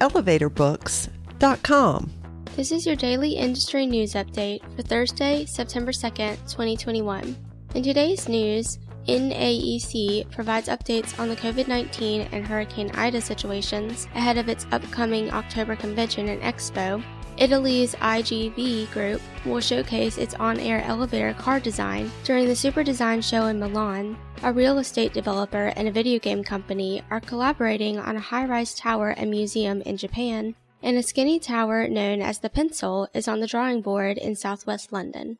elevatorbooks.com. This is your daily industry news update for Thursday, September 2nd, 2021. In today's news, NAEC provides updates on the COVID 19 and Hurricane Ida situations ahead of its upcoming October convention and expo. Italy's IGV group will showcase its on air elevator car design during the Super Design Show in Milan. A real estate developer and a video game company are collaborating on a high rise tower and museum in Japan, and a skinny tower known as the Pencil is on the drawing board in southwest London.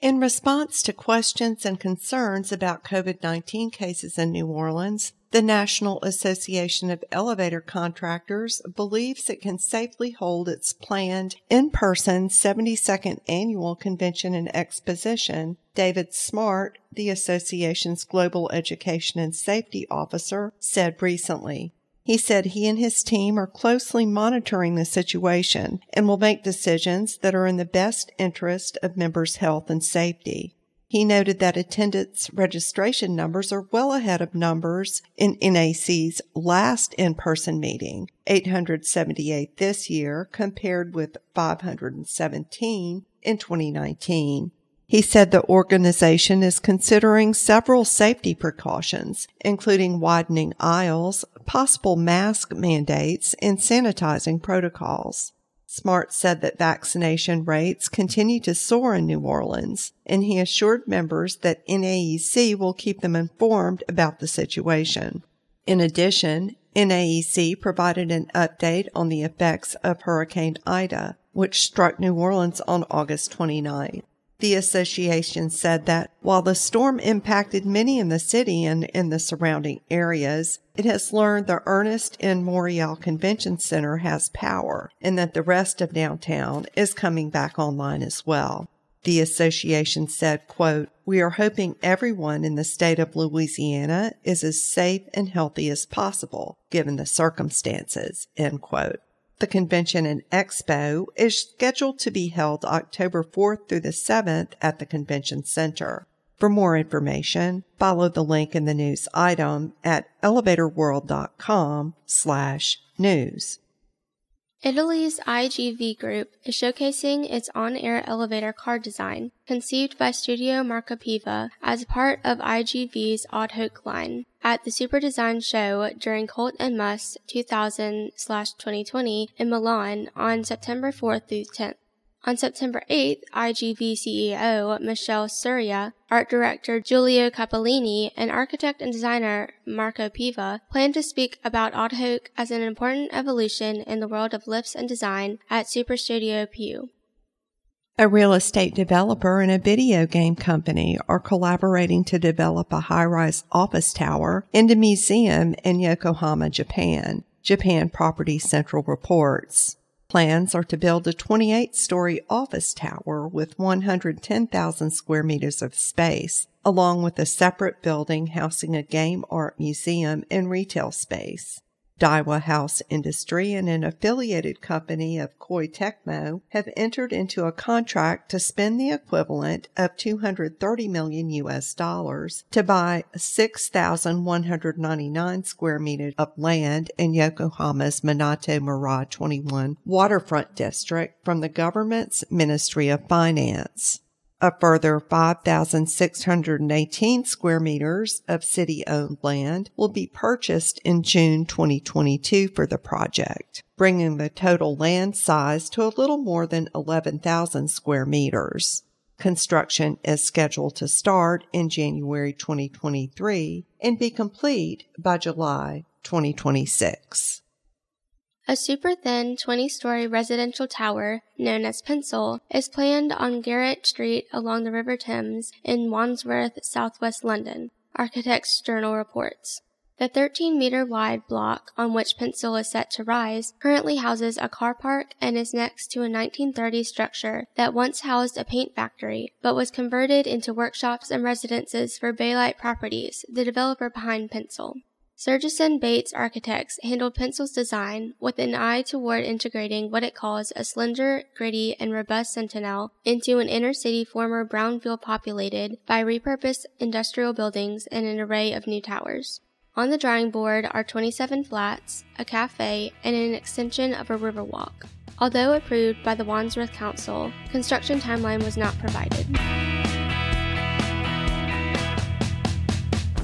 In response to questions and concerns about COVID 19 cases in New Orleans, the National Association of Elevator Contractors believes it can safely hold its planned in person 72nd annual convention and exposition. David Smarte, the association's Global Education and Safety Officer, said recently. He said he and his team are closely monitoring the situation and will make decisions that are in the best interest of members' health and safety. He noted that attendance registration numbers are well ahead of numbers in NAEC's last in-person meeting, 878 this year compared with 517 in 2019. He said the organization is considering several safety precautions, including widening aisles, possible mask mandates, and sanitizing protocols. Smarte said that vaccination rates continue to soar in New Orleans, and he assured members that NAEC will keep them informed about the situation. In addition, NAEC provided an update on the effects of Hurricane Ida, which struck New Orleans on August 29. The association said that while the storm impacted many in the city and in the surrounding areas, it has learned the Ernest N. Morial Convention Center has power and that the rest of downtown is coming back online as well. The association said, quote, We are hoping everyone in the state of Louisiana is as safe and healthy as possible given the circumstances, end quote. The convention and expo is scheduled to be held October 4th through the 7th at the convention center. For more information, follow the link in the news item at elevatorworld.com slash news. Italy's IGV Group is showcasing its on-air elevator car design, conceived by Studio Marco Piva as part of IGV's Ad Hoc line, at the Super Design Show during Colt and Must 2000/2020 in Milan on September 4th through 10th. On September 8th, IGV CEO Michelle Soria, art director Giulio Cappellini, and architect and designer Marco Piva plan to speak about Ad as an important evolution in the world of lifts and design at Super Studio Più. A real estate developer and a video game company are collaborating to develop a high-rise office tower and a museum in Yokohama, Japan. Japan Property Central reports. Plans are to build a 28 story office tower with 110,000 square meters of space, along with a separate building housing a game art museum and retail space. Daiwa House Industry and an affiliated company of Koei Tecmo have entered into a contract to spend the equivalent of 230 million US dollars to buy 6,199 square meters of land in Yokohama's Minato Mirai 21 waterfront district from the government's Ministry of Finance. A further 5,618 square meters of city owned land will be purchased in June 2022 for the project, bringing the total land size to a little more than 11,000 square meters. Construction is scheduled to start in January 2023 and be complete by July 2026. A super thin 20 story residential tower, known as Pencil, is planned on Garrett Street along the River Thames in Wandsworth, southwest London, Architects Journal reports. The 13 meter wide block on which Pencil is set to rise currently houses a car park and is next to a 1930s structure that once housed a paint factory but was converted into workshops and residences for Baylight Properties, the developer behind Pencil. Sergison Bates Architects handled Pencil's design with an eye toward integrating what it calls a slender, gritty, and robust Sentinel into an inner city former brownfield populated by repurposed industrial buildings and an array of new towers. On the drawing board are 27 flats, a cafe, and an extension of a riverwalk. Although approved by the Wandsworth Council, construction timeline was not provided.